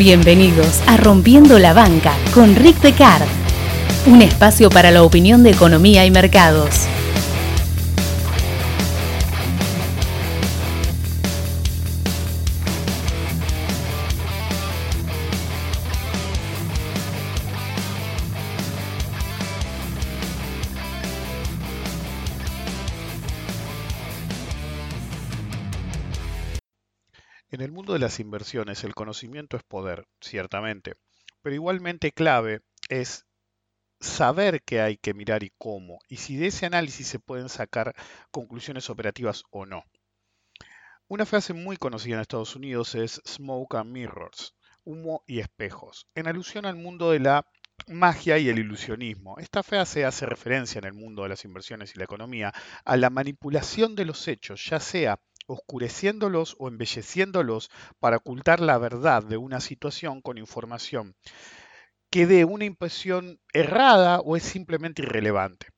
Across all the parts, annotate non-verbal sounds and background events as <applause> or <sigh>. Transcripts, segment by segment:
Bienvenidos a Rompiendo la Banca con Rick Decard, un espacio para la opinión de economía y mercados. Las inversiones el conocimiento es poder, ciertamente, pero igualmente clave es saber qué hay que mirar y cómo, y si de ese análisis se pueden sacar conclusiones operativas o no. Una frase muy conocida en Estados Unidos es smoke and mirrors, humo y espejos, en alusión al mundo de la magia y el ilusionismo. Esta frase hace referencia en el mundo de las inversiones y la economía a la manipulación de los hechos, ya sea oscureciéndolos o embelleciéndolos para ocultar la verdad de una situación con información que dé una impresión errada o es simplemente irrelevante.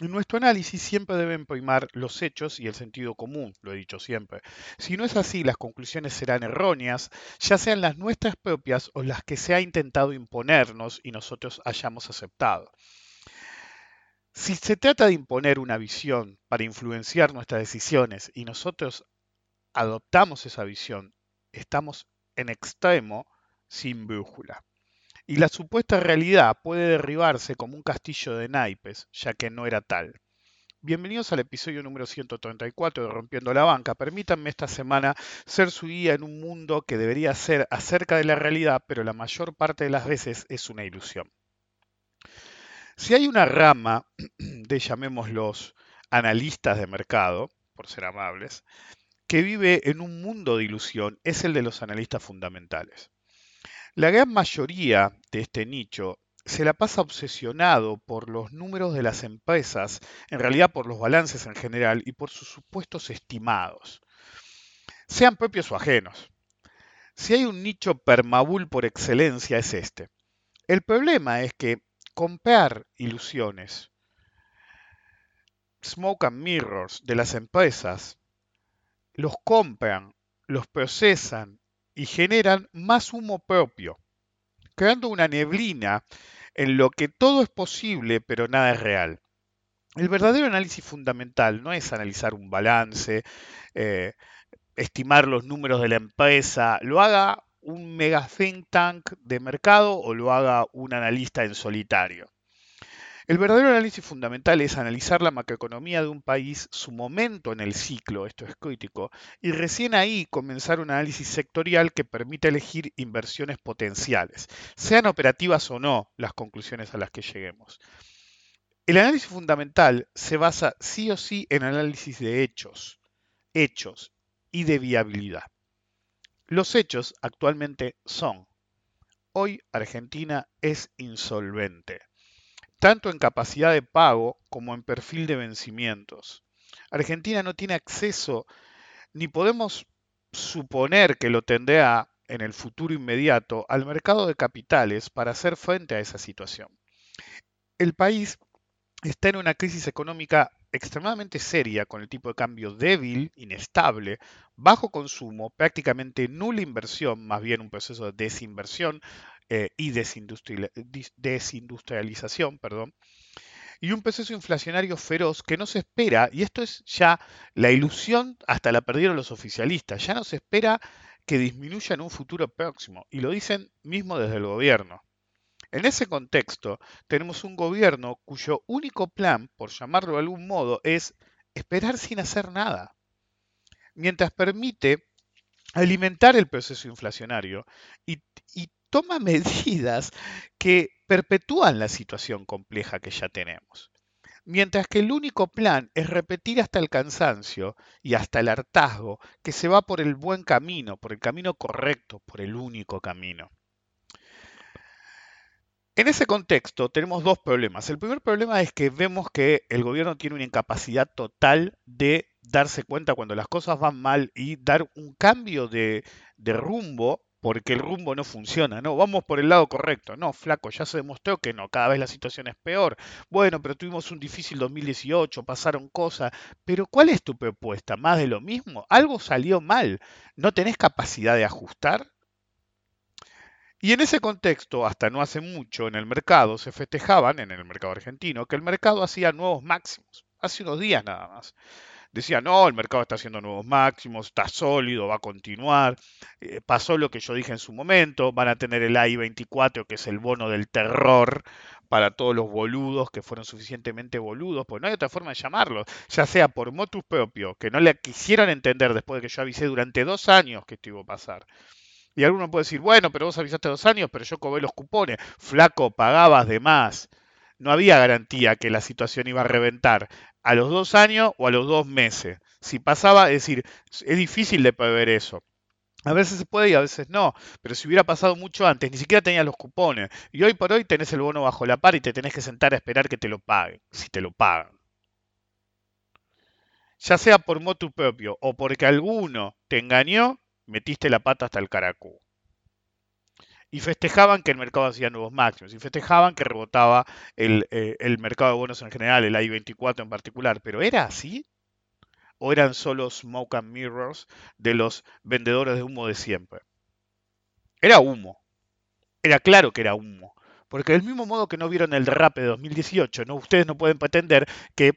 En nuestro análisis siempre deben primar los hechos y el sentido común, lo he dicho siempre. Si no es así, las conclusiones serán erróneas, ya sean las nuestras propias o las que se ha intentado imponernos y nosotros hayamos aceptado. Si se trata de imponer una visión para influenciar nuestras decisiones y nosotros adoptamos esa visión, estamos en extremo sin brújula. Y la supuesta realidad puede derribarse como un castillo de naipes, ya que no era tal. Bienvenidos al episodio número 134 de Rompiendo la Banca. Permítanme esta semana ser su guía en un mundo que debería ser acerca de la realidad, pero la mayor parte de las veces es una ilusión. Si hay una rama <clears throat> de, llamémoslos, analistas de mercado, por ser amables, que vive en un mundo de ilusión, es el de los analistas fundamentales. La gran mayoría de este nicho se la pasa obsesionado por los números de las empresas, en realidad por los balances en general y por sus supuestos estimados, sean propios o ajenos. Si hay un nicho permabull por excelencia es este. El problema es que comprar ilusiones, smoke and mirrors de las empresas, los compran, los procesan y generan más humo propio, creando una neblina en lo que todo es posible pero nada es real. El verdadero análisis fundamental no es analizar un balance, eh, estimar los números de la empresa, lo haga un mega think tank de mercado o lo haga un analista en solitario. El verdadero análisis fundamental es analizar la macroeconomía de un país, su momento en el ciclo, esto es crítico, y recién ahí comenzar un análisis sectorial que permita elegir inversiones potenciales, sean operativas o no las conclusiones a las que lleguemos. El análisis fundamental se basa sí o sí en análisis de hechos, hechos y de viabilidad. Los hechos actualmente son, hoy Argentina es insolvente, tanto en capacidad de pago como en perfil de vencimientos. Argentina no tiene acceso, ni podemos suponer que lo tendrá en el futuro inmediato, al mercado de capitales para hacer frente a esa situación. El país está en una crisis económica extremadamente seria, con el tipo de cambio débil, inestable, bajo consumo, prácticamente nula inversión, más bien un proceso de desinversión eh, y desindustrialización, perdón, y un proceso inflacionario feroz que no se espera, y esto es ya la ilusión, hasta la perdieron los oficialistas, ya no se espera que disminuya en un futuro próximo, y lo dicen mismo desde el gobierno. En ese contexto, tenemos un gobierno cuyo único plan, por llamarlo de algún modo, es esperar sin hacer nada, mientras permite alimentar el proceso inflacionario y, toma <laughs> medidas que perpetúan la situación compleja que ya tenemos. Mientras que el único plan es repetir hasta el cansancio y hasta el hartazgo que se va por el buen camino, por el camino correcto, por el único camino. En ese contexto tenemos dos problemas. El primer problema es que vemos que el gobierno tiene una incapacidad total de darse cuenta cuando las cosas van mal y dar un cambio de, rumbo porque el rumbo no funciona, no, vamos por el lado correcto, no, flaco, ya se demostró que no, cada vez la situación es peor, bueno, pero tuvimos un difícil 2018, pasaron cosas, pero ¿cuál es tu propuesta? ¿Más de lo mismo? ¿Algo salió mal? ¿No tenés capacidad de ajustar? Y en ese contexto, hasta no hace mucho, en el mercado se festejaban, en el mercado argentino, que el mercado hacía nuevos máximos, hace unos días nada más. Decía, no, el mercado está haciendo nuevos máximos, está sólido, va a continuar. Eh, pasó lo que yo dije en su momento, van a tener el AI-24, que es el bono del terror para todos los boludos que fueron suficientemente boludos, pues no hay otra forma de llamarlo, ya sea por motus propio, que no le quisieran entender después de que yo avisé durante dos años que esto iba a pasar y alguno puede decir, bueno, pero vos avisaste dos años, pero yo cobré los cupones. Flaco, pagabas de más. No había garantía que la situación iba a reventar a los dos años o a los dos meses. Si pasaba, es decir, es difícil de prever eso. A veces se puede y a veces no, pero si hubiera pasado mucho antes, ni siquiera tenías los cupones. Y hoy por hoy tenés el bono bajo la par y te tenés que sentar a esperar que te lo paguen, si te lo pagan. Ya sea por motu propio o porque alguno te engañó, metiste la pata hasta el caracú. Y festejaban que el mercado hacía nuevos máximos, y festejaban que rebotaba el, eh, el mercado de bonos en general, el I-24 en particular. Pero ¿era así? ¿O eran solo smoke and mirrors de los vendedores de humo de siempre? Era humo. Era claro que era humo. Porque del mismo modo que no vieron el rap de 2018, ¿no? ustedes no pueden pretender que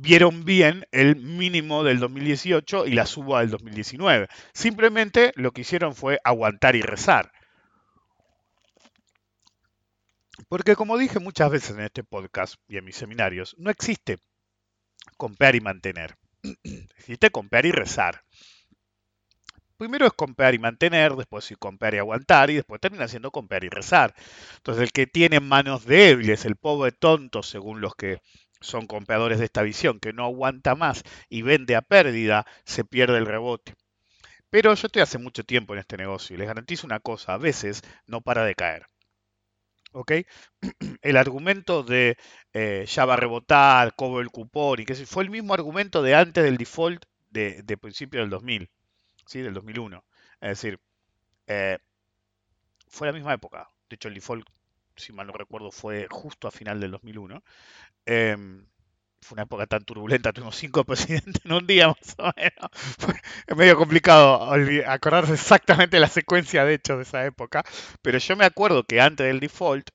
vieron bien el mínimo del 2018 y la suba del 2019. Simplemente lo que hicieron fue aguantar y rezar. Porque como dije muchas veces en este podcast y en mis seminarios, no existe comprar y mantener. <clears throat> Existe comprar y rezar. Primero es comprar y mantener, después sí comprar y aguantar, y después termina siendo comprar y rezar. Entonces el que tiene manos débiles, el pobre tonto, según los que son compradores de esta visión, que no aguanta más y vende a pérdida, se pierde el rebote. Pero yo estoy hace mucho tiempo en este negocio y les garantizo una cosa, a veces no para de caer. ¿Ok? <clears throat> El argumento de eh, ya va a rebotar, cobro el cupón y que fue el mismo argumento de antes del default de, principio del 2000, ¿sí? Del 2001. Es decir, eh, fue la misma época. De hecho, el default, si mal no recuerdo, fue justo a final del 2001. Em, fue una época tan turbulenta, tuvimos cinco <laughs> presidentes en un día más o menos. Fue medio complicado acordarse exactamente la secuencia de hechos de esa época, pero yo me acuerdo que antes del default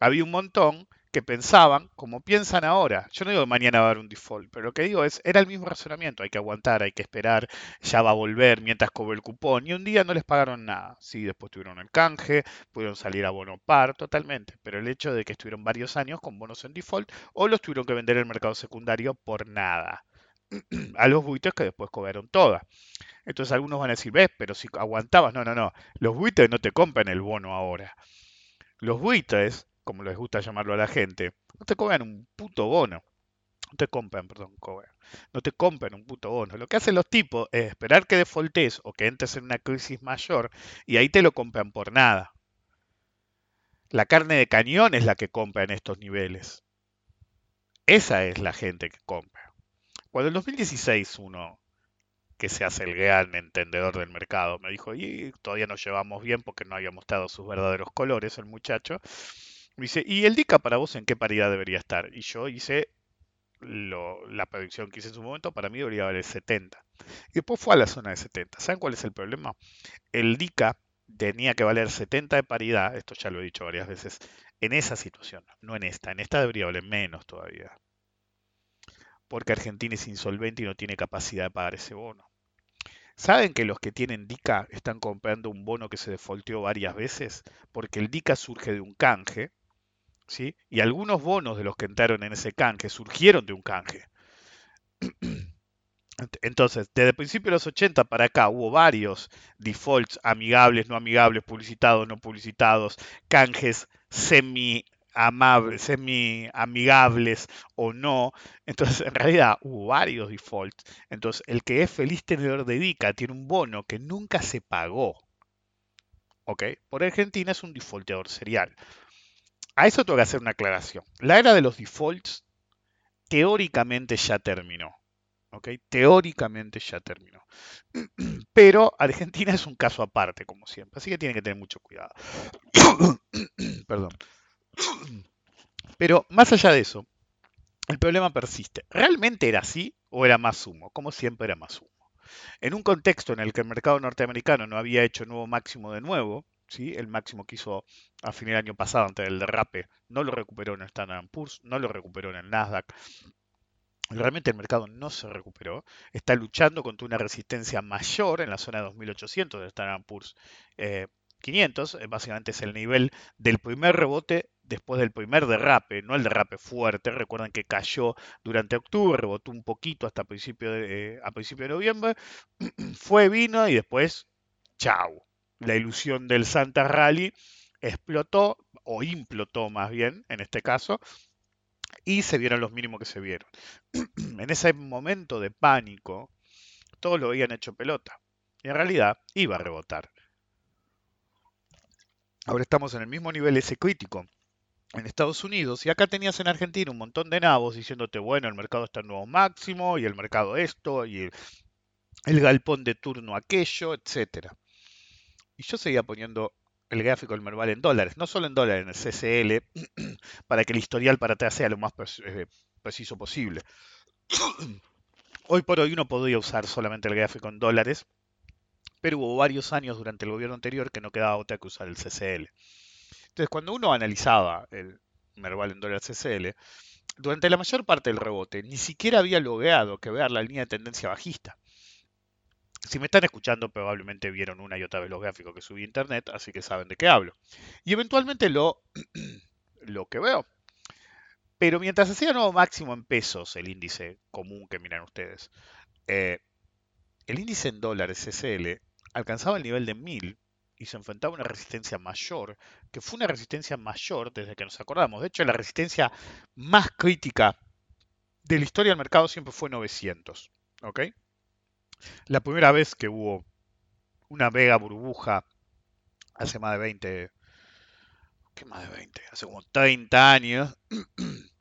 había un montón que pensaban como piensan ahora. Yo no digo que mañana va a haber un default, pero lo que digo es, era el mismo razonamiento, hay que aguantar, hay que esperar, ya va a volver mientras cobre el cupón. Y un día no les pagaron nada. Sí, después tuvieron el canje, pudieron salir a bono par, totalmente. Pero el hecho de que estuvieron varios años con bonos en default o los tuvieron que vender en el mercado secundario por nada. <clears throat> a los buitres que después cobraron todas. Entonces algunos van a decir, ves, pero si aguantabas, no, no, no. Los buitres no te compran el bono ahora. Los buitres como les gusta llamarlo a la gente, no te cobran un puto bono. No te compran, perdón, cobran. No te compran un puto bono. Lo que hacen los tipos es esperar que defaultes o que entres en una crisis mayor y ahí te lo compran por nada. La carne de cañón es la que compra en estos niveles. Esa es la gente que compra. Cuando en 2016 uno que se hace el gran entendedor del mercado me dijo, y todavía nos llevamos bien porque no había mostrado sus verdaderos colores el muchacho, dice, ¿y el DICA para vos en qué paridad debería estar? Y yo hice la predicción que hice en su momento, para mí debería valer 70. Y después fue a la zona de 70. ¿Saben cuál es el problema? El DICA tenía que valer 70 de paridad, esto ya lo he dicho varias veces, en esa situación, no en esta. En esta debería valer menos todavía. Porque Argentina es insolvente y no tiene capacidad de pagar ese bono. ¿Saben que los que tienen DICA están comprando un bono que se defolteó varias veces? Porque el DICA surge de un canje, y algunos bonos de los que entraron en ese canje surgieron de un canje. <clears throat> Entonces, desde el principio de los 80 para acá hubo varios defaults amigables, no amigables, publicitados, no publicitados, canjes semi amables, semi amigables o no. Entonces, en realidad hubo varios defaults. Entonces, el que es feliz tenedor de DICA tiene un bono que nunca se pagó. ¿Ok? Por Argentina es un defaulteador serial. A eso tengo que hacer una aclaración. La era de los defaults teóricamente ya terminó. ¿ok? Teóricamente ya terminó. <clears throat> Pero Argentina es un caso aparte, como siempre. Así que tienen que tener mucho cuidado. <clears throat> Perdón. Pero más allá de eso, el problema persiste. ¿Realmente era así o era más humo? Como siempre era más humo. En un contexto en el que el mercado norteamericano no había hecho nuevo máximo de nuevo, el máximo que hizo a fin del año pasado antes del derrape, no lo recuperó en el Standard Poor's, no lo recuperó en el Nasdaq. Realmente el mercado no se recuperó, está luchando contra una resistencia mayor en la zona de 2800 del Standard Poor's 500, eh, eh, básicamente es el nivel del primer rebote después del primer derrape, no el derrape fuerte. Recuerden que cayó durante octubre, rebotó un poquito hasta de, eh, a principio de noviembre, <clears throat> fue, vino y después, chau. La ilusión del Santa Rally explotó, o implotó más bien, en este caso, y se vieron los mínimos que se vieron. <clears throat> en ese momento de pánico, todos lo habían hecho pelota. Y en realidad iba a rebotar. Ahora estamos en el mismo nivel ese crítico en Estados Unidos y acá tenías en Argentina un montón de nabos diciéndote, bueno, el mercado está en nuevo máximo y el mercado esto y el, galpón de turno aquello, etcétera. Y yo seguía poniendo el gráfico del Merval en dólares, no solo en dólares, en el CCL, <clears throat> para que el historial para atrás sea lo más eh, preciso posible. <clears throat> Hoy por hoy uno podría usar solamente el gráfico en dólares, pero hubo varios años durante el gobierno anterior que no quedaba otra que usar el CCL. Entonces, cuando uno analizaba el Merval en dólar CCL, durante la mayor parte del rebote ni siquiera había logrado que vean la línea de tendencia bajista. Si me están escuchando, probablemente vieron una y otra vez los gráficos que subí a internet, así que saben de qué hablo. Y eventualmente lo, <clears throat> lo que veo. Pero mientras hacía nuevo máximo en pesos, el índice común que miran ustedes, eh, el índice en dólares CCL alcanzaba el nivel de 1000 y se enfrentaba a una resistencia mayor, que fue una resistencia mayor desde que nos acordamos. De hecho, la resistencia más crítica de la historia del mercado siempre fue 900. ¿ok? La primera vez que hubo una vega burbuja hace más de 20, ¿qué más de 20? Hace como 30 años, <clears throat>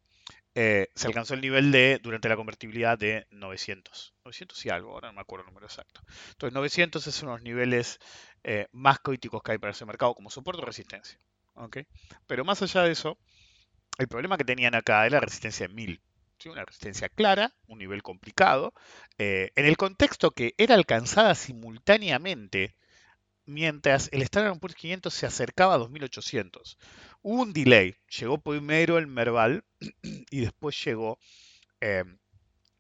Eh, se alcanzó el nivel de, durante la convertibilidad de 900. 900 y algo, ahora no me acuerdo el número exacto. Entonces 900 es uno de los niveles eh, más críticos que hay para ese mercado como soporte o resistencia. Pero más allá de eso, el problema que tenían acá era la resistencia de 1000. Una resistencia clara, un nivel complicado, eh, en el contexto que era alcanzada simultáneamente mientras el Standard Poor's 500 se acercaba a 2800. Hubo un delay. Llegó primero el Merval <clears throat> y después llegó, em,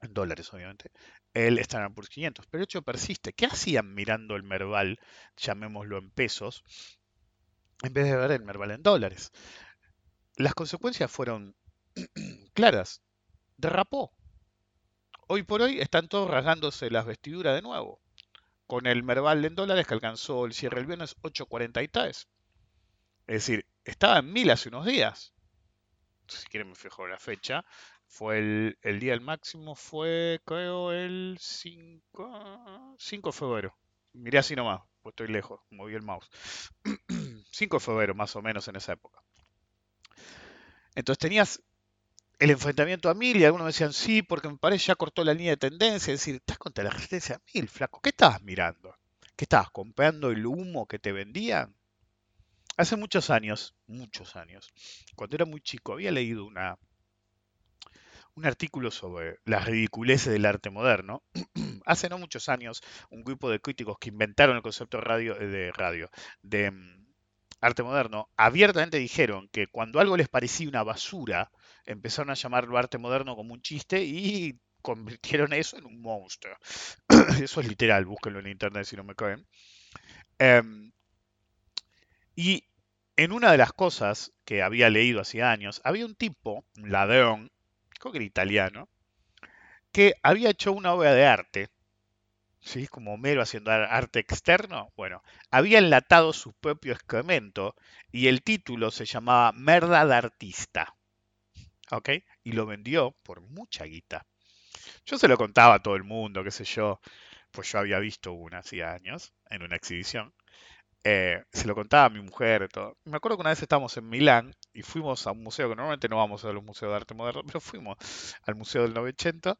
en dólares obviamente, el Standard Poor's 500. Pero el hecho persiste. ¿Qué hacían mirando el Merval, llamémoslo en pesos, en vez de ver el Merval en dólares? Las consecuencias fueron <clears throat> claras. Derrapó. Hoy por hoy están todos rasgándose las vestiduras de nuevo con el Merval en dólares que alcanzó el cierre el viernes 8.43. Es decir, estaba en mil hace unos días. Si quieren me fijo la fecha. Fue el, el día del máximo, fue creo el 5, 5 de febrero. Miré así nomás, pues estoy lejos, moví el mouse. <clears throat> 5 de febrero más o menos en esa época. Entonces tenías el enfrentamiento a mil y algunos decían sí, porque me parece ya cortó la línea de tendencia. Es decir, estás contra la resistencia a mil, flaco. ¿Qué estabas mirando? ¿Qué estabas comprando el humo que te vendían? Hace muchos años, muchos años, cuando era muy chico, había leído una, un artículo sobre las ridiculeces del arte moderno. <clears throat> Hace no muchos años, un grupo de críticos que inventaron el concepto de radio, de radio, de mm, arte moderno, abiertamente dijeron que cuando algo les parecía una basura, empezaron a llamarlo arte moderno como un chiste y convirtieron eso en un monstruo. <clears throat> eso es literal, búsquenlo en internet si no me caen. Em, y en una de las cosas que había leído hace años, había un tipo, un ladrón, creo que era italiano, que había hecho una obra de arte, ¿sí? como Homero haciendo arte externo. Bueno, había enlatado su propio excremento y el título se llamaba Merda de Artista. ¿Ok? Y lo vendió por mucha guita. Yo se lo contaba a todo el mundo, qué sé yo, pues yo había visto una hacía años en una exhibición. Eh, se lo contaba a mi mujer. Me acuerdo que una vez estábamos en Milán y fuimos a un museo, que normalmente no vamos a los museos de arte moderno, pero fuimos al Museo del 980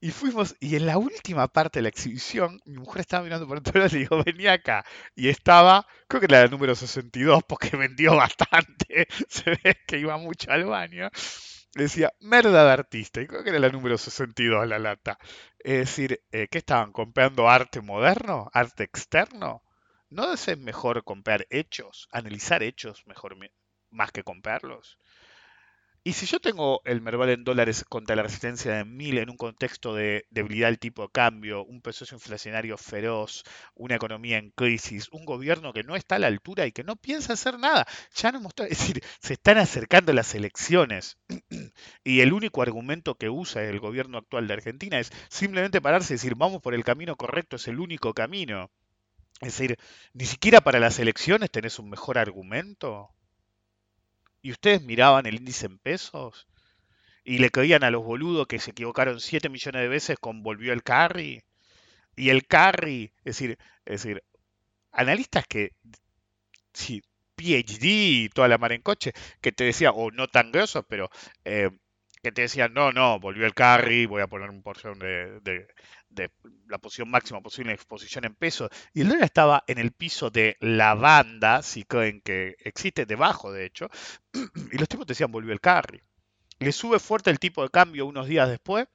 y fuimos, y en la última parte de la exhibición, mi mujer estaba mirando por dentro y le dijo, venía acá. Y estaba, creo que era el número 62, porque <laughs> vendió bastante, <laughs> se ve que iba mucho al baño. Decía, merda de artista, y creo que era la número 62 la lata. Es decir, eh, ¿qué estaban comprando arte moderno? ¿Arte externo? ¿No es mejor comprar hechos, analizar hechos mejor más que comprarlos? Y si yo tengo el Merval en dólares contra la resistencia de 1000 en un contexto de debilidad del tipo de cambio, un proceso inflacionario feroz, una economía en crisis, un gobierno que no está a la altura y que no piensa hacer nada, ya no mostró, <laughs> es decir, se están acercando las elecciones <clears throat> y el único argumento que usa el gobierno actual de Argentina es simplemente pararse y decir, vamos por el camino correcto, es el único camino. Es decir, ni siquiera para las elecciones tenés un mejor argumento. ¿Y ustedes miraban el índice en pesos? ¿Y le creían a los boludos que se equivocaron 7 millones de veces con volvió el carry? Y el carry, es decir, es decir, analistas que, sí, PhD y toda la mar en coche, que te decía, o no tan grosos, pero eh, que te decían, no, no, volvió el carry, voy a poner un porción de, de la posición máxima posible en exposición en pesos, y el dólar estaba en el piso de la banda, si creen que existe, debajo de hecho, <clears throat> y los tipos decían volvió el carry. Le sube fuerte el tipo de cambio unos días después,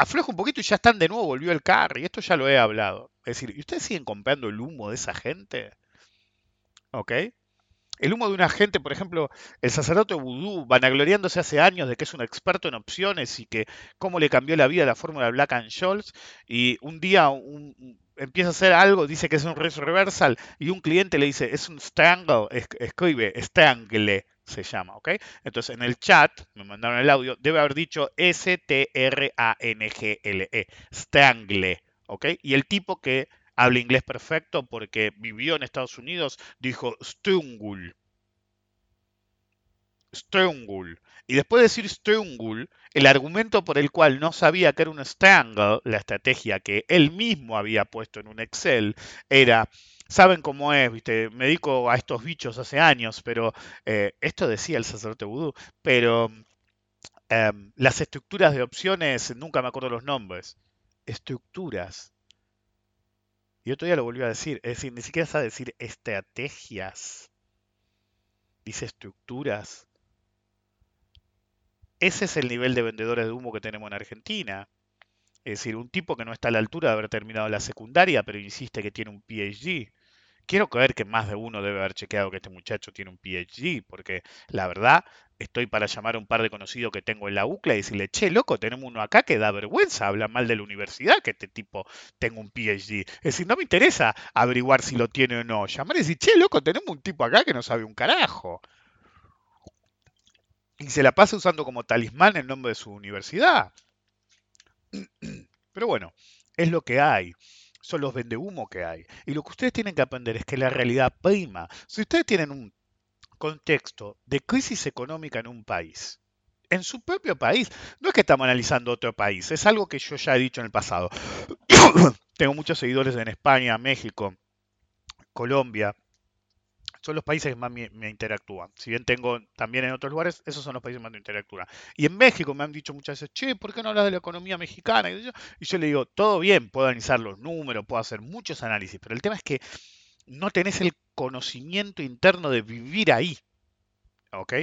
afloja un poquito y ya están de nuevo, volvió el carry. Esto ya lo he hablado. Es decir, ¿y ustedes siguen comprando el humo de esa gente? ¿Ok? El humo de un agente, por ejemplo, el sacerdote vudú, vanagloriándose hace años de que es un experto en opciones y que cómo le cambió la vida la fórmula Black and Scholes, y un día empieza a hacer algo, dice que es un reversal, y un cliente le dice, es un strangle, escribe, strangle se llama, ¿ok? Entonces en el chat, me mandaron el audio, debe haber dicho S-T-R-A-N-G-L-E, strangle, ¿ok? Y el tipo que habla inglés perfecto porque vivió en Estados Unidos, dijo Stungul. Stungul. Y después de decir Stungul, el argumento por el cual no sabía que era un strangle, la estrategia que él mismo había puesto en un Excel, era, saben cómo es, ¿viste? me dedico a estos bichos hace años, pero eh, esto decía el sacerdote vudú, pero em, las estructuras de opciones, nunca me acuerdo los nombres, estructuras y otro día lo volvió a decir. Es decir, ni siquiera sabe decir estrategias. Dice estructuras. Ese es el nivel de vendedores de humo que tenemos en Argentina. Es decir, un tipo que no está a la altura de haber terminado la secundaria, pero insiste que tiene un PhD. Quiero creer que más de uno debe haber chequeado que este muchacho tiene un PhD, porque la verdad estoy para llamar a un par de conocidos que tengo en la UCLA y decirle, che, loco, tenemos uno acá que da vergüenza, habla mal de la universidad, que este tipo tenga un PhD. Es decir, no me interesa averiguar si lo tiene o no. Llamar y decir, che, loco, tenemos un tipo acá que no sabe un carajo. Y se la pasa usando como talismán el nombre de su universidad. <clears throat> Pero bueno, es lo que hay son los vendehumo que hay. Y lo que ustedes tienen que aprender es que la realidad prima. Si ustedes tienen un contexto de crisis económica en un país, en su propio país, no es que estamos analizando otro país, es algo que yo ya he dicho en el pasado. <coughs> Tengo muchos seguidores en España, México, Colombia, son los países que más me, interactúan. Si bien tengo también en otros lugares, esos son los países que más me interactúan. Y en México me han dicho muchas veces, che, ¿por qué no hablas de la economía mexicana? Y yo, le digo, todo bien, puedo analizar los números, puedo hacer muchos análisis, pero el tema es que no tenés el conocimiento interno de vivir ahí. ¿Ok?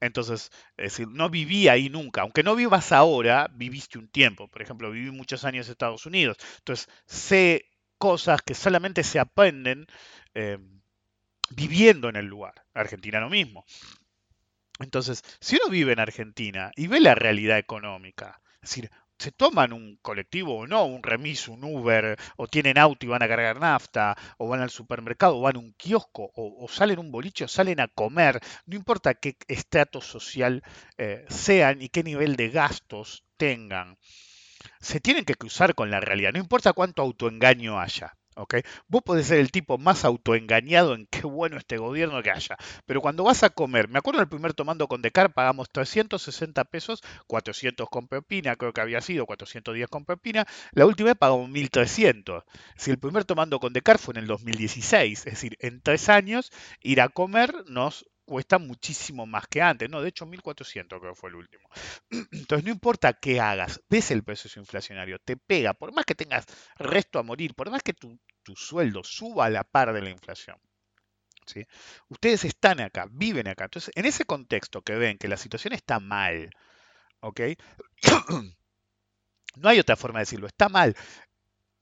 Entonces, es decir, no viví ahí nunca. Aunque no vivas ahora, viviste un tiempo. Por ejemplo, viví muchos años en Estados Unidos. Entonces, sé cosas que solamente se aprenden eh, viviendo en el lugar. Argentina lo mismo. Entonces, si uno vive en Argentina y ve la realidad económica, es decir, se toman un colectivo o no, un remis, un Uber, o tienen auto y van a cargar nafta, o van al supermercado, o van a un kiosco, o, salen un boliche, o salen a comer, no importa qué estrato social eh, sean y qué nivel de gastos tengan, se tienen que cruzar con la realidad, no importa cuánto autoengaño haya. Vos podés ser el tipo más autoengañado en qué bueno este gobierno que haya, pero cuando vas a comer, me acuerdo del primer tomando con Decar pagamos 360 pesos, 400 con pepina, creo que había sido 410 con pepina, la última vez pagamos 1300. Si el primer tomando con Decar fue en el 2016, es decir, en tres años ir a comer nos cuesta muchísimo más que antes, ¿no? De hecho, 1.400 creo que fue el último. <clears throat> Entonces, no importa qué hagas, ves el proceso inflacionario, te pega, por más que tengas resto a morir, por más que tu, sueldo suba a la par de la inflación. ¿sí? Ustedes están acá, viven acá. Entonces, en ese contexto que ven que la situación está mal, ¿ok? <clears throat> no hay otra forma de decirlo, está mal.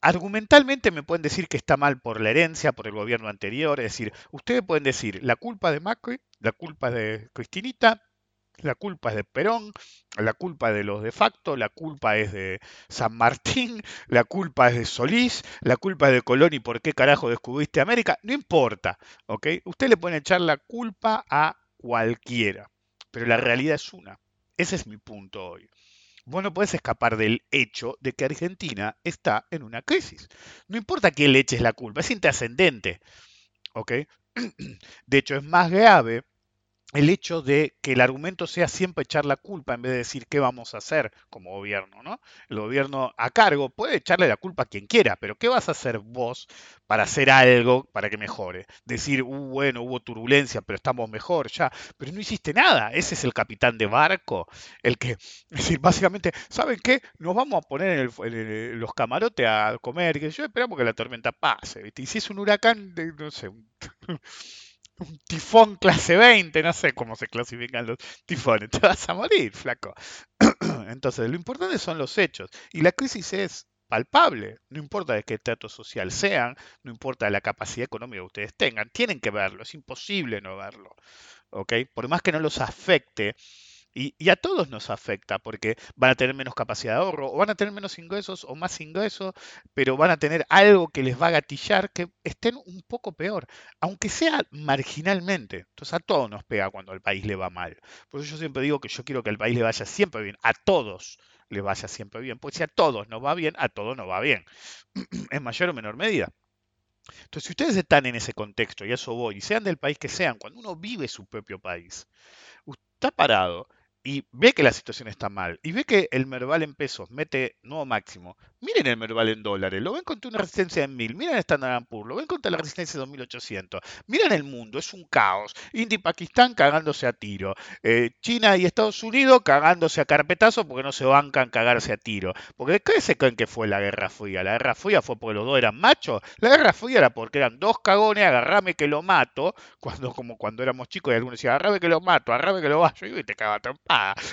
Argumentalmente me pueden decir que está mal por la herencia, por el gobierno anterior, es decir, ustedes pueden decir la culpa de Macri, la culpa de Cristinita, la culpa es de Perón, la culpa es de los de facto, la culpa es de San Martín, la culpa es de Solís, la culpa es de Colón y por qué carajo descubriste América, no importa, ¿ok? Usted le puede echar la culpa a cualquiera, pero la realidad es una. Ese es mi punto hoy. Vos no podés escapar del hecho de que Argentina está en una crisis. No importa quién le eches la culpa, es intrascendente. ¿Ok? <clears throat> De hecho, es más grave el hecho de que el argumento sea siempre echar la culpa en vez de decir qué vamos a hacer como gobierno, ¿no? El gobierno a cargo puede echarle la culpa a quien quiera, pero ¿qué vas a hacer vos para hacer algo para que mejore? Decir, uh, bueno, hubo turbulencia, pero estamos mejor ya, pero no hiciste nada. Ese es el capitán de barco, el que, <laughs> es decir, básicamente, ¿saben qué? Nos vamos a poner en, los camarotes a comer, que yo esperamos que la tormenta pase, ¿viste? Y si es un huracán, de, no sé, <laughs> un tifón clase 20, no sé cómo se clasifican los tifones, <laughs> te vas a morir, flaco. <clears throat> Entonces, lo importante son los hechos. Y la crisis es palpable, no importa de qué trato social sean, no importa la capacidad económica que ustedes tengan, tienen que verlo, es imposible no verlo. ¿ok? Por más que no los afecte, y, a todos nos afecta porque van a tener menos capacidad de ahorro, o van a tener menos ingresos o más ingresos, pero van a tener algo que les va a gatillar que estén un poco peor, aunque sea marginalmente. Entonces a todos nos pega cuando al país le va mal. Por eso yo siempre digo que yo quiero que al país le vaya siempre bien, a todos le vaya siempre bien, porque si a todos nos va bien, a todos nos va bien, <clears throat> en mayor o menor medida. Entonces, si ustedes están en ese contexto, y eso voy, y sean del país que sean, cuando uno vive su propio país, está parado y ve que la situación está mal, y ve que el Merval en pesos mete nuevo máximo, miren el Merval en dólares, lo ven contra una resistencia de 1000, miren Standard Poor's, lo ven contra la resistencia de 2800, miren el mundo, es un caos, India y Pakistán cagándose a tiro, eh, China y Estados Unidos cagándose a carpetazo porque no se bancan cagarse a tiro, porque ¿qué se creen que fue la Guerra Fría? La Guerra Fría fue porque los dos eran machos, la Guerra Fría era porque eran dos cagones, agarrame que lo mato, cuando como cuando éramos chicos y algunos decían, agarrame que lo mato, agarrame que lo bajo, y te cagaba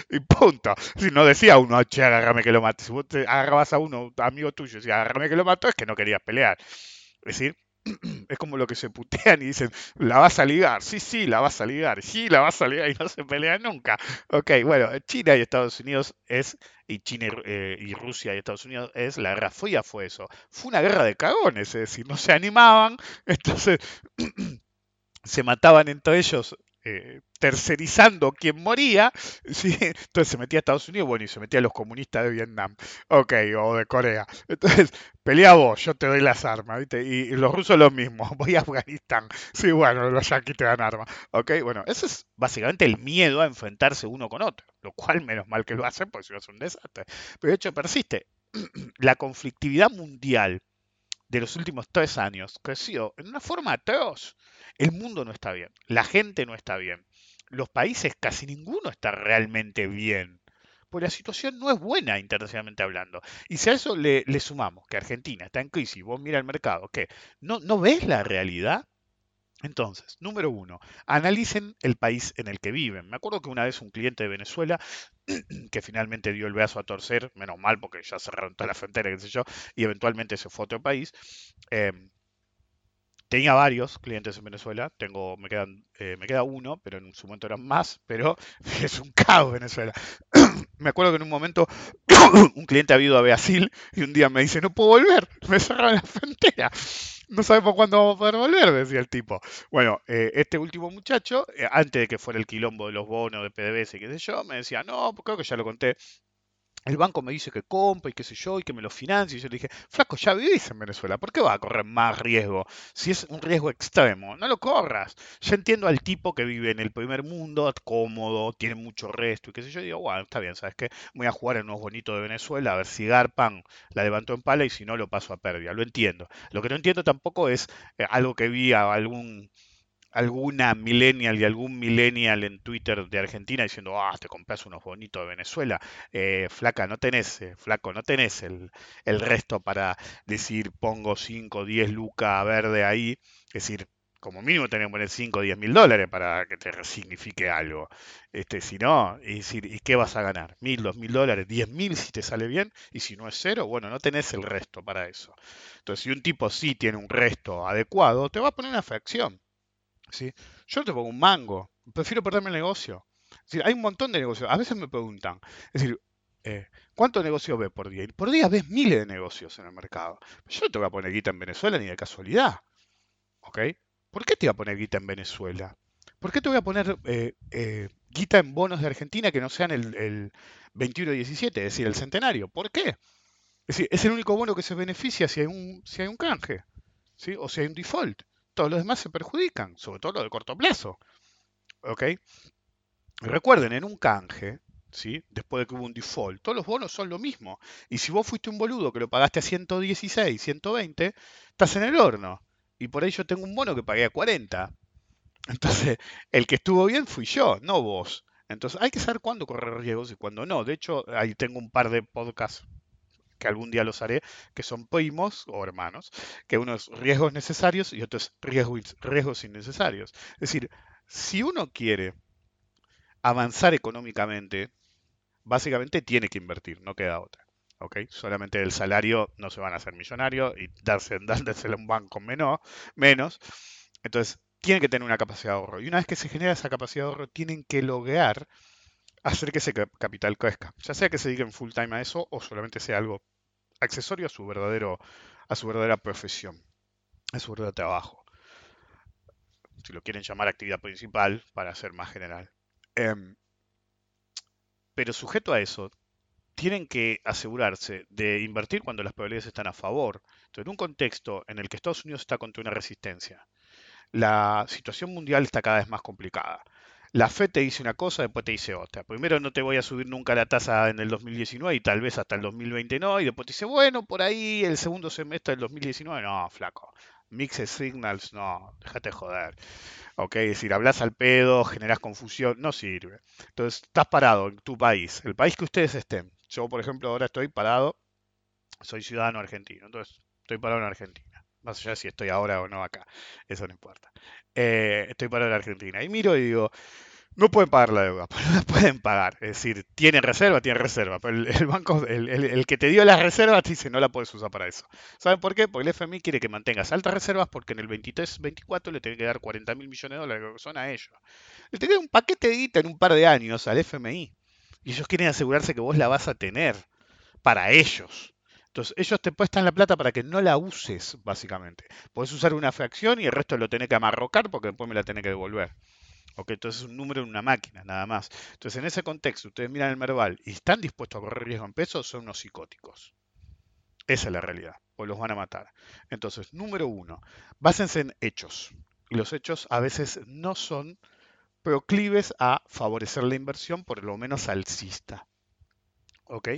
y punto. Si no decía uno, che, agárrame que lo mate. Si vos te agarrabas a uno, amigo tuyo, decía, agárrame que lo mato, es que no querías pelear. Es decir, <clears throat> es como lo que se putean y dicen, la vas a ligar, sí, sí, la vas a ligar, sí, la vas a ligar y no se pelean nunca. Ok, bueno, China y Estados Unidos es, y China eh, y Rusia y Estados Unidos es, la guerra fría fue eso. Fue una guerra de cagones, es decir, no se animaban, <laughs> entonces <clears throat> se mataban entre ellos eh, tercerizando quién moría, <laughs> ¿sí? entonces se metía a Estados Unidos, bueno, y se metía a los comunistas de Vietnam, ok, o de Corea. <laughs> Entonces, pelea vos, yo te doy las armas, ¿viste? Y, los rusos lo mismo, <laughs> voy a Afganistán, sí, bueno, los yanquis te dan armas, ok, bueno, eso es básicamente el miedo a enfrentarse uno con otro, lo cual menos mal que lo hacen, porque si no es un desastre. Pero de hecho persiste, <clears throat> la conflictividad mundial de los últimos tres años creció en una forma atroz. El mundo no está bien, la gente no está bien, los países casi ninguno está realmente bien. Porque la situación no es buena internacionalmente hablando. Y si a eso le, sumamos que Argentina está en crisis, vos mira el mercado, ¿qué? ¿No, ¿No ves la realidad? Entonces, número uno, analicen el país en el que viven. Me acuerdo que una vez un cliente de Venezuela, <clears throat> que finalmente dio el brazo a torcer, menos mal porque ya cerraron toda la frontera, qué sé yo, y eventualmente se fue a otro país, eh, tenía varios clientes en Venezuela, tengo, me, quedan, eh, me queda uno, pero en su momento eran más, pero <laughs> es un caos Venezuela. <clears throat> me acuerdo que en un momento <clears throat> un cliente ha ido a Brasil y un día me dice, no puedo volver, me cerraron la frontera. No sabemos cuándo vamos a poder volver, decía el tipo. Bueno, eh, este último muchacho, eh, antes de que fuera el quilombo de los bonos de PDVSA y qué sé yo, me decía, no, creo que ya lo conté, el banco me dice que compra y qué sé yo y que me lo financie. Y yo le dije, flaco, ya vivís en Venezuela, ¿por qué vas a correr más riesgo? Si es un riesgo extremo, no lo corras. Ya entiendo al tipo que vive en el primer mundo, cómodo, tiene mucho resto y qué sé yo. Y digo, bueno, está bien, ¿sabes qué? Voy a jugar en unos bonitos de Venezuela, a ver si Garpan la levantó en pala y si no lo paso a pérdida. Lo entiendo. Lo que no entiendo tampoco es eh, algo que vi a algún alguna millennial y algún millennial en Twitter de Argentina diciendo, ah, te compras unos bonitos de Venezuela. Eh, flaca, no tenés, eh, flaco, no tenés el, el, resto para decir pongo 5, 10 lucas verde ahí. Es decir, como mínimo tenés que poner 5 o 10 mil dólares para que te resignifique algo. Este, si no, decir, ¿y qué vas a ganar? ¿Mil, dos mil dólares? ¿Diez mil si te sale bien? Y si no es cero, bueno, no tenés el resto para eso. Entonces, si un tipo sí tiene un resto adecuado, te va a poner una fracción. ¿Sí? Yo no te pongo un mango, prefiero perderme el negocio. hay un montón de negocios. A veces me preguntan, es decir, eh, ¿cuántos negocios ves por día? Por día ves miles de negocios en el mercado. Yo no te voy a poner guita en Venezuela ni de casualidad. ¿Ok? ¿Por qué te voy a poner guita en Venezuela? ¿Por qué te voy a poner eh, eh, guita en bonos de Argentina que no sean el, el 21 17, es decir, el centenario? ¿Por qué? Es decir, es el único bono que se beneficia si hay un, si hay un canje, ¿sí? o si hay un default. Todos los demás se perjudican, sobre todo los de corto plazo. ¿Ok? Recuerden, en un canje, ¿sí? después de que hubo un default, todos los bonos son lo mismo. Y si vos fuiste un boludo que lo pagaste a 116, 120, estás en el horno y por ahí yo tengo un bono que pagué a 40. Entonces, el que estuvo bien fui yo, no vos. Entonces, hay que saber cuándo correr riesgos y cuándo no. De hecho, ahí tengo un par de podcasts que algún día los haré, que son primos o hermanos, que uno es riesgos necesarios y otro es riesgos, riesgos innecesarios. Es decir, si uno quiere avanzar económicamente, básicamente tiene que invertir, no queda otra. Solamente el salario no se van a hacer millonarios y darse, <laughs> dárselo a un banco menos, menos. Entonces, tienen que tener una capacidad de ahorro. Y una vez que se genera esa capacidad de ahorro, tienen que lograr hacer que ese capital crezca. Ya sea que se dediquen full time a eso o solamente sea algo accesorio a su verdadero, a su verdadera profesión, a su verdadero trabajo. Si lo quieren llamar actividad principal, para ser más general. Em, pero sujeto a eso, tienen que asegurarse de invertir cuando las probabilidades están a favor. Entonces, en un contexto en el que Estados Unidos está contra una resistencia, la situación mundial está cada vez más complicada. La FED te dice una cosa, después te dice otra. Primero no te voy a subir nunca la tasa en el 2019 y tal vez hasta el 2020 no. Y después te dice, bueno, por ahí el segundo semestre del 2019, no, flaco. Mixed signals, no, déjate joder. Ok, es decir, hablas al pedo, generas confusión, no sirve. Entonces, estás parado en tu país, el país que ustedes estén. Yo, por ejemplo, ahora estoy parado, soy ciudadano argentino, entonces estoy parado en Argentina. Más allá de si estoy ahora o no acá, eso no importa. Eh, estoy parado en Argentina y miro y digo, no pueden pagar la deuda, <laughs> pero la pueden pagar. Es decir, tienen reserva, tienen reserva. Pero el, banco, el, que te dio las reservas, te dice no la puedes usar para eso. ¿Saben por qué? Porque el FMI quiere que mantengas altas reservas porque en el 23-24 le tiene que dar 40 mil millones de dólares, que son a ellos. Le tiene un paquete de guita en un par de años al FMI. Y ellos quieren asegurarse que vos la vas a tener para ellos. Entonces, ellos te prestan la plata para que no la uses, básicamente. Podés usar una fracción y el resto lo tenés que amarrocar porque después me la tenés que devolver. Ok, entonces es un número en una máquina, nada más. Entonces, en ese contexto, ustedes miran el Merval y están dispuestos a correr riesgo en pesos, son unos psicóticos. Esa es la realidad, o los van a matar. Entonces, número uno, básense en hechos. Y los hechos a veces no son proclives a favorecer la inversión, por lo menos alcista. ¿Ok?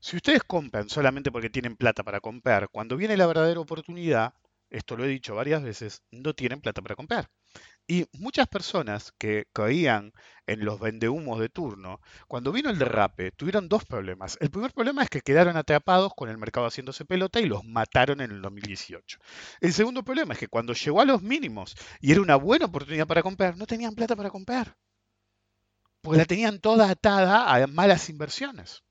Si ustedes compran solamente porque tienen plata para comprar, cuando viene la verdadera oportunidad, esto lo he dicho varias veces, no tienen plata para comprar. Y muchas personas que creían en los vendehumos de turno, cuando vino el derrape, tuvieron dos problemas. El primer problema es que quedaron atrapados con el mercado haciéndose pelota y los mataron en el 2018. El segundo problema es que cuando llegó a los mínimos y era una buena oportunidad para comprar, no tenían plata para comprar. Porque la tenían toda atada a malas inversiones.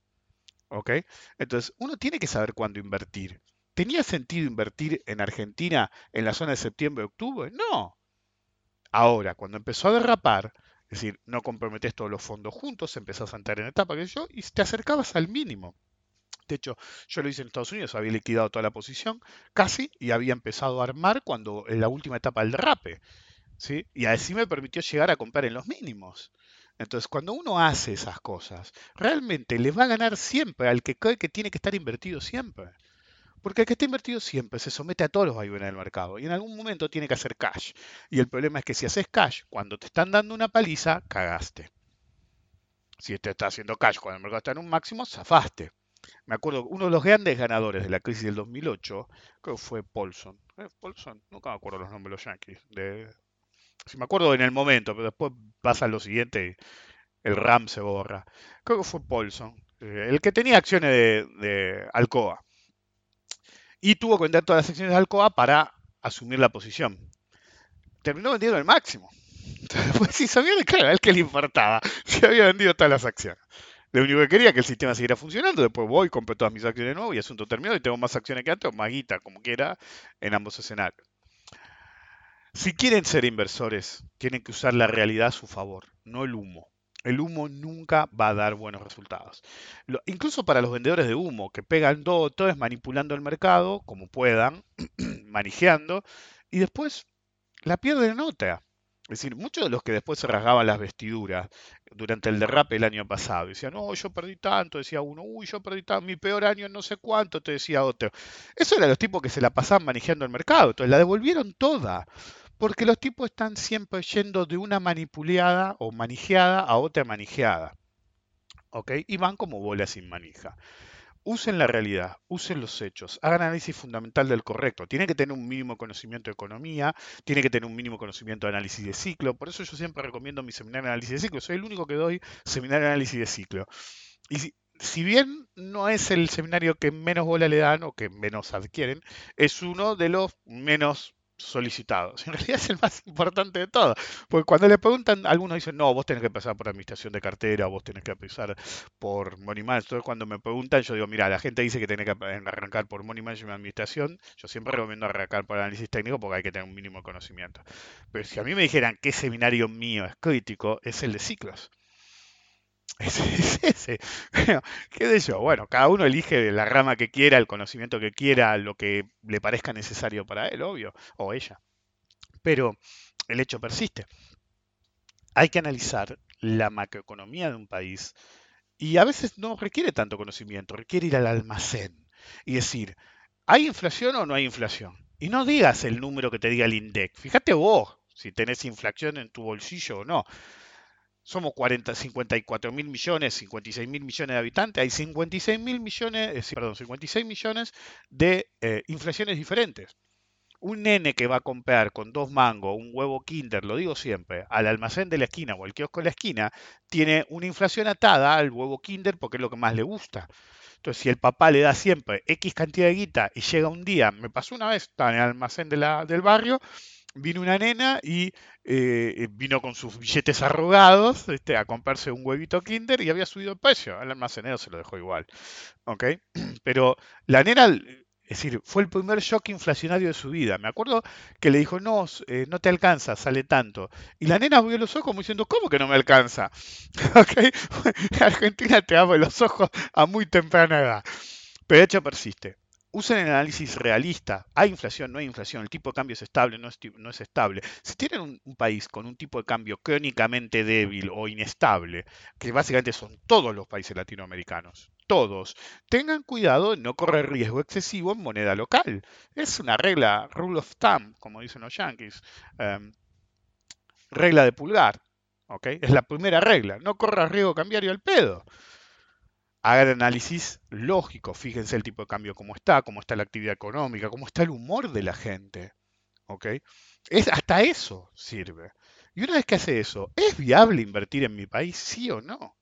¿Ok? Entonces, uno tiene que saber cuándo invertir. ¿Tenía sentido invertir en Argentina en la zona de septiembre-octubre? No. Ahora, cuando empezó a derrapar, es decir, no comprometes todos los fondos juntos, empezás a entrar en etapa que yo, y te acercabas al mínimo. De hecho, yo lo hice en Estados Unidos, había liquidado toda la posición, casi, y había empezado a armar cuando en la última etapa del derrape. ¿sí? Y así me permitió llegar a comprar en los mínimos. Entonces, cuando uno hace esas cosas, realmente le va a ganar siempre al que cree que tiene que estar invertido siempre. Porque el que está invertido siempre se somete a todos los vaivenes del mercado y en algún momento tiene que hacer cash. Y el problema es que si haces cash, cuando te están dando una paliza, cagaste. Si te está haciendo cash cuando el mercado está en un máximo, zafaste. Me acuerdo, uno de los grandes ganadores de la crisis del 2008, creo que fue Paulson. ¿Eh? Paulson, nunca me acuerdo los nombres de los Yankees. Si me acuerdo en el momento, pero después pasa lo siguiente, el RAM se borra. Creo que fue Paulson, eh, el que tenía acciones de, Alcoa y tuvo que vender todas las acciones de Alcoa para asumir la posición. terminó vendiendo el máximo. <laughs> Después si sabía a él que le importaba <laughs> si había vendido todas las acciones. Lo único que quería que el sistema siguiera funcionando, después voy, compro todas mis acciones de nuevo y asunto terminado y tengo más acciones que antes o más guita, como quiera, en ambos escenarios. Si quieren ser inversores, tienen que usar la realidad a su favor, no el humo. El humo nunca va a dar buenos resultados. incluso para los vendedores de humo, que pegan todo, todo es manipulando el mercado, como puedan, <clears throat> manejando, y después la pierden nota. Es decir, muchos de los que después se rasgaban las vestiduras durante el derrape el año pasado, decían, no, yo perdí tanto, decía uno, uy, yo perdí tanto, mi peor año no sé cuánto, te decía otro. Eso eran los tipos que se la pasaban manejando el mercado, entonces la devolvieron toda, porque los tipos están siempre yendo de una manipulada o manijeada a otra manijeada. ¿Ok? Y van como bolas sin manija usen la realidad, usen los hechos, hagan análisis fundamental del correcto. Tiene que tener un mínimo conocimiento de economía, tiene que tener un mínimo conocimiento de análisis de ciclo. Por eso yo siempre recomiendo mi seminario de análisis de ciclo. Soy el único que doy seminario de análisis de ciclo. Y si, bien no es el seminario que menos bola le dan o que menos adquieren, es uno de los menos solicitados. <laughs> En realidad es el más importante de todo. Porque cuando le preguntan, algunos dicen, no, vos tenés que pasar por administración de cartera, vos tenés que pasar por Money Management. Entonces cuando me preguntan, yo digo, mira, la gente dice que tiene que arrancar por Money Management Administración. Yo siempre recomiendo arrancar por análisis técnico porque hay que tener un mínimo conocimiento. Pero si a mí me dijeran qué seminario mío es crítico, es el de ciclos. <laughs> ¿Qué de yo? Bueno, cada uno elige la rama que quiera, el conocimiento que quiera, lo que le parezca necesario para él, obvio, o ella. Pero el hecho persiste. Hay que analizar la macroeconomía de un país y a veces no requiere tanto conocimiento, requiere ir al almacén y decir, ¿hay inflación o no hay inflación? Y no digas el número que te diga el INDEC. Fíjate vos si tenés inflación en tu bolsillo o no somos 40, 54 mil millones, 56 mil millones de habitantes, hay 56 mil millones, eh, perdón, 56 millones de eh, inflaciones diferentes. Un nene que va a comprar con dos mangos un huevo Kinder, lo digo siempre, al almacén de la esquina o al kiosco de la esquina, tiene una inflación atada al huevo Kinder porque es lo que más le gusta. Entonces, si el papá le da siempre X cantidad de guita y llega un día, me pasó una vez, estaba en el almacén del barrio, vino una nena y eh, vino con sus billetes arrugados este, a comprarse un huevito Kinder y había subido el precio. Al almacenero se lo dejó igual. ¿Ok? <clears throat> Pero la nena, es decir, fue el primer shock inflacionario de su vida. Me acuerdo que le dijo, no, eh, no te alcanza, sale tanto. Y la nena abrió los ojos como diciendo, ¿cómo que no me alcanza? <laughs> ¿Ok? <laughs> Argentina te abre los ojos a muy temprana edad. Pero de hecho persiste usen el análisis realista. ¿Hay inflación? ¿No hay inflación? ¿El tipo de cambio es estable? ¿No es, no es estable? Si tienen un, país con un tipo de cambio crónicamente débil o inestable, que básicamente son todos los países latinoamericanos, todos, tengan cuidado de no correr riesgo excesivo en moneda local. Es una regla, rule of thumb, como dicen los yankees. Em, regla de pulgar. Es la primera regla. No corras riesgo cambiario al pedo hagan análisis lógico, fíjense el tipo de cambio cómo está, cómo está la actividad económica, cómo está el humor de la gente. ¿ok? Es, hasta eso sirve. Y una vez que hace eso, ¿es viable invertir en mi país, sí o no?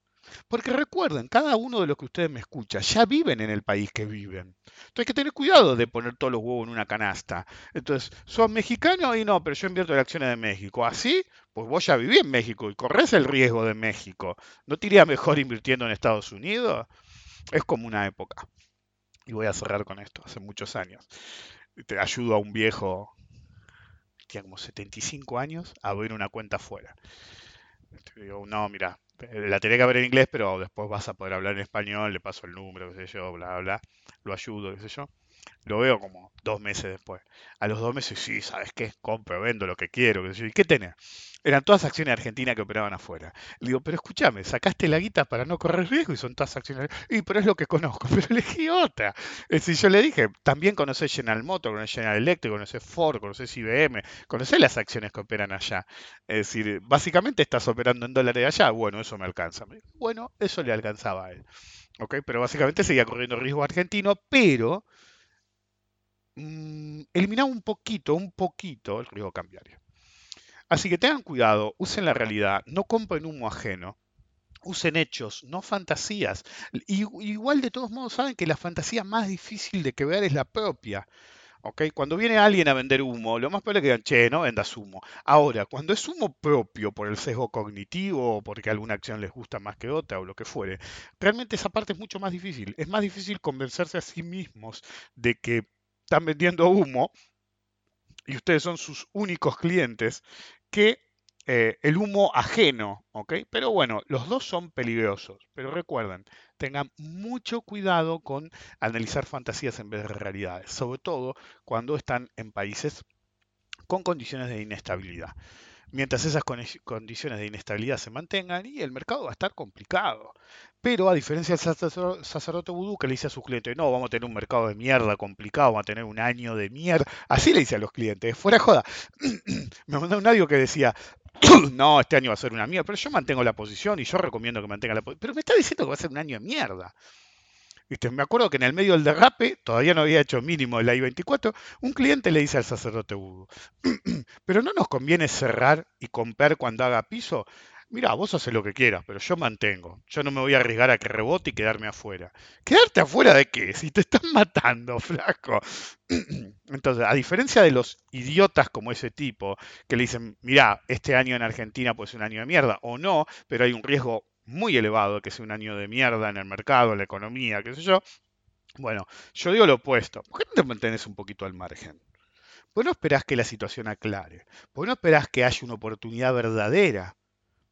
Porque recuerden, cada uno de los que ustedes me escuchan ya viven en el país que viven. Entonces hay que tener cuidado de poner todos los huevos en una canasta. Entonces, ¿son mexicanos? Y no, pero yo invierto en acciones de México. ¿Así? Pues vos ya vivís en México y corres el riesgo de México. ¿No te iría mejor invirtiendo en Estados Unidos? Es como una época. Y voy a cerrar con esto, hace muchos años. Te ayudo a un viejo como 75 años a abrir una cuenta afuera. Te digo, no, mira, la tenía que ver en inglés, pero después vas a poder hablar en español, le paso el número, qué sé yo, bla, bla, lo ayudo, qué sé yo. Lo veo como dos meses después. A los dos meses, sí, ¿sabes qué? Compro, vendo lo que quiero. ¿Y qué tenés? Eran todas acciones argentinas que operaban afuera. Le digo, pero escúchame, sacaste la guita para no correr riesgo y son todas acciones. Y pero es lo que conozco, <laughs> pero elegí otra. Es decir, yo le dije, también conoces General Motors, conoces General Electric, conoces Ford, conoces IBM, conoces las acciones que operan allá. Es decir, básicamente estás operando en dólares allá. Bueno, eso me alcanza. Bueno, eso le alcanzaba a él. Pero básicamente seguía corriendo riesgo argentino, pero mmm, un poquito, un poquito el riesgo cambiario. Así que tengan cuidado, usen la realidad, no compren humo ajeno. Usen hechos, no fantasías. igual de todos modos saben que la fantasía más difícil de quebrar es la propia. Cuando viene alguien a vender humo, lo más probable es que digan, che, no vendas humo. Ahora, cuando es humo propio por el sesgo cognitivo o porque alguna acción les gusta más que otra o lo que fuere, realmente esa parte es mucho más difícil. Es más difícil convencerse a sí mismos de que están vendiendo humo y ustedes son sus únicos clientes que eh, el humo ajeno, ¿ok? Pero bueno, los dos son peligrosos, pero recuerden, tengan mucho cuidado con analizar fantasías en vez de realidades, sobre todo cuando están en países con condiciones de inestabilidad. Mientras esas condiciones de inestabilidad se mantengan y el mercado va a estar complicado. Pero a diferencia del sacerdote vudú que le dice a sus clientes, no, vamos a tener un mercado de mierda complicado, vamos a tener un año de mierda. Así le dice a los clientes, fuera joda. <clears throat> Me mandó un audio que decía, <clears throat> no, este año va a ser una mierda, pero yo mantengo la posición y yo recomiendo que mantenga la posición. Pero me está diciendo que va a ser un año de mierda. Me acuerdo que en el medio del derrape, todavía no había hecho mínimo el I-24, un cliente le dice al sacerdote Hugo, <clears throat> pero no nos conviene cerrar y comprar cuando haga piso. Mira, vos haces lo que quieras, pero yo mantengo. Yo no me voy a arriesgar a que rebote y quedarme afuera. ¿Quedarte afuera de qué? Si te están <laughs> matando, flaco. <clears throat> Entonces, a diferencia de los idiotas como ese tipo, que le dicen, mira, este año en Argentina pues es un año de mierda, o no, pero hay un riesgo muy elevado que sea un año de mierda en el mercado, en la economía, qué sé yo. Bueno, yo digo lo opuesto. ¿Por qué no te mantienes un poquito al margen? ¿Por qué no esperás que la situación aclare? ¿Por qué no esperás que haya una oportunidad verdadera?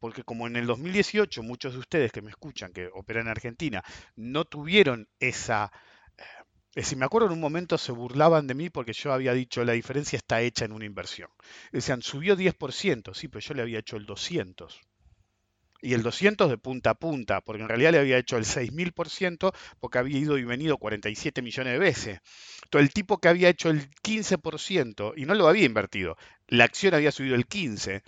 porque como en el 2018 muchos de ustedes que me escuchan, que operan en Argentina, no tuvieron esa... Eh, si me acuerdo en un momento se burlaban de mí porque yo había dicho la diferencia está hecha en una inversión. Decían, subió 10%, sí, pero yo le había hecho el 200. Y el 200 de punta a punta, porque en realidad le había hecho el 6000% porque había ido y venido 47 millones de veces. Entonces el tipo que había hecho el 15% y no lo había invertido, la acción había subido el 15%,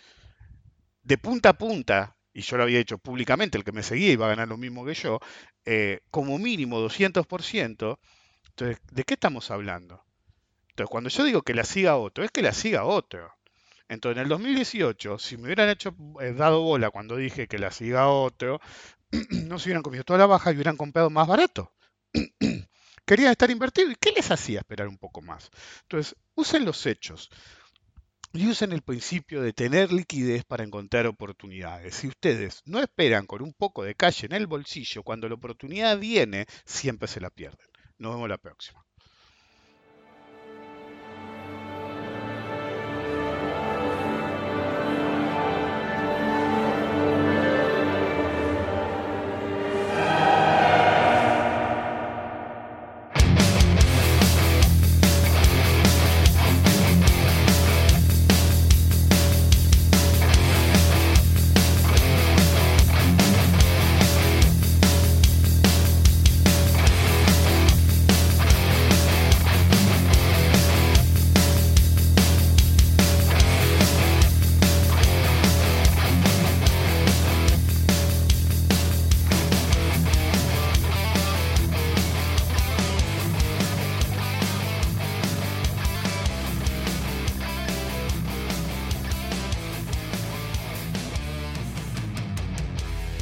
de punta a punta, y yo lo había hecho públicamente, el que me seguía iba a ganar lo mismo que yo, eh, como mínimo 200%, entonces, ¿de qué estamos hablando? Entonces, cuando yo digo que la siga otro, es que la siga otro. Entonces, en el 2018, si me hubieran hecho eh, dado bola cuando dije que la siga otro, <clears throat> no se hubieran comido toda la baja y hubieran comprado más barato. <clears throat> Querían estar invertidos. ¿Y qué les hacía esperar un poco más? Entonces, usen los hechos y usen el principio de tener liquidez para encontrar oportunidades. Si ustedes no esperan con un poco de calle en el bolsillo, cuando la oportunidad viene, siempre se la pierden. Nos vemos la próxima.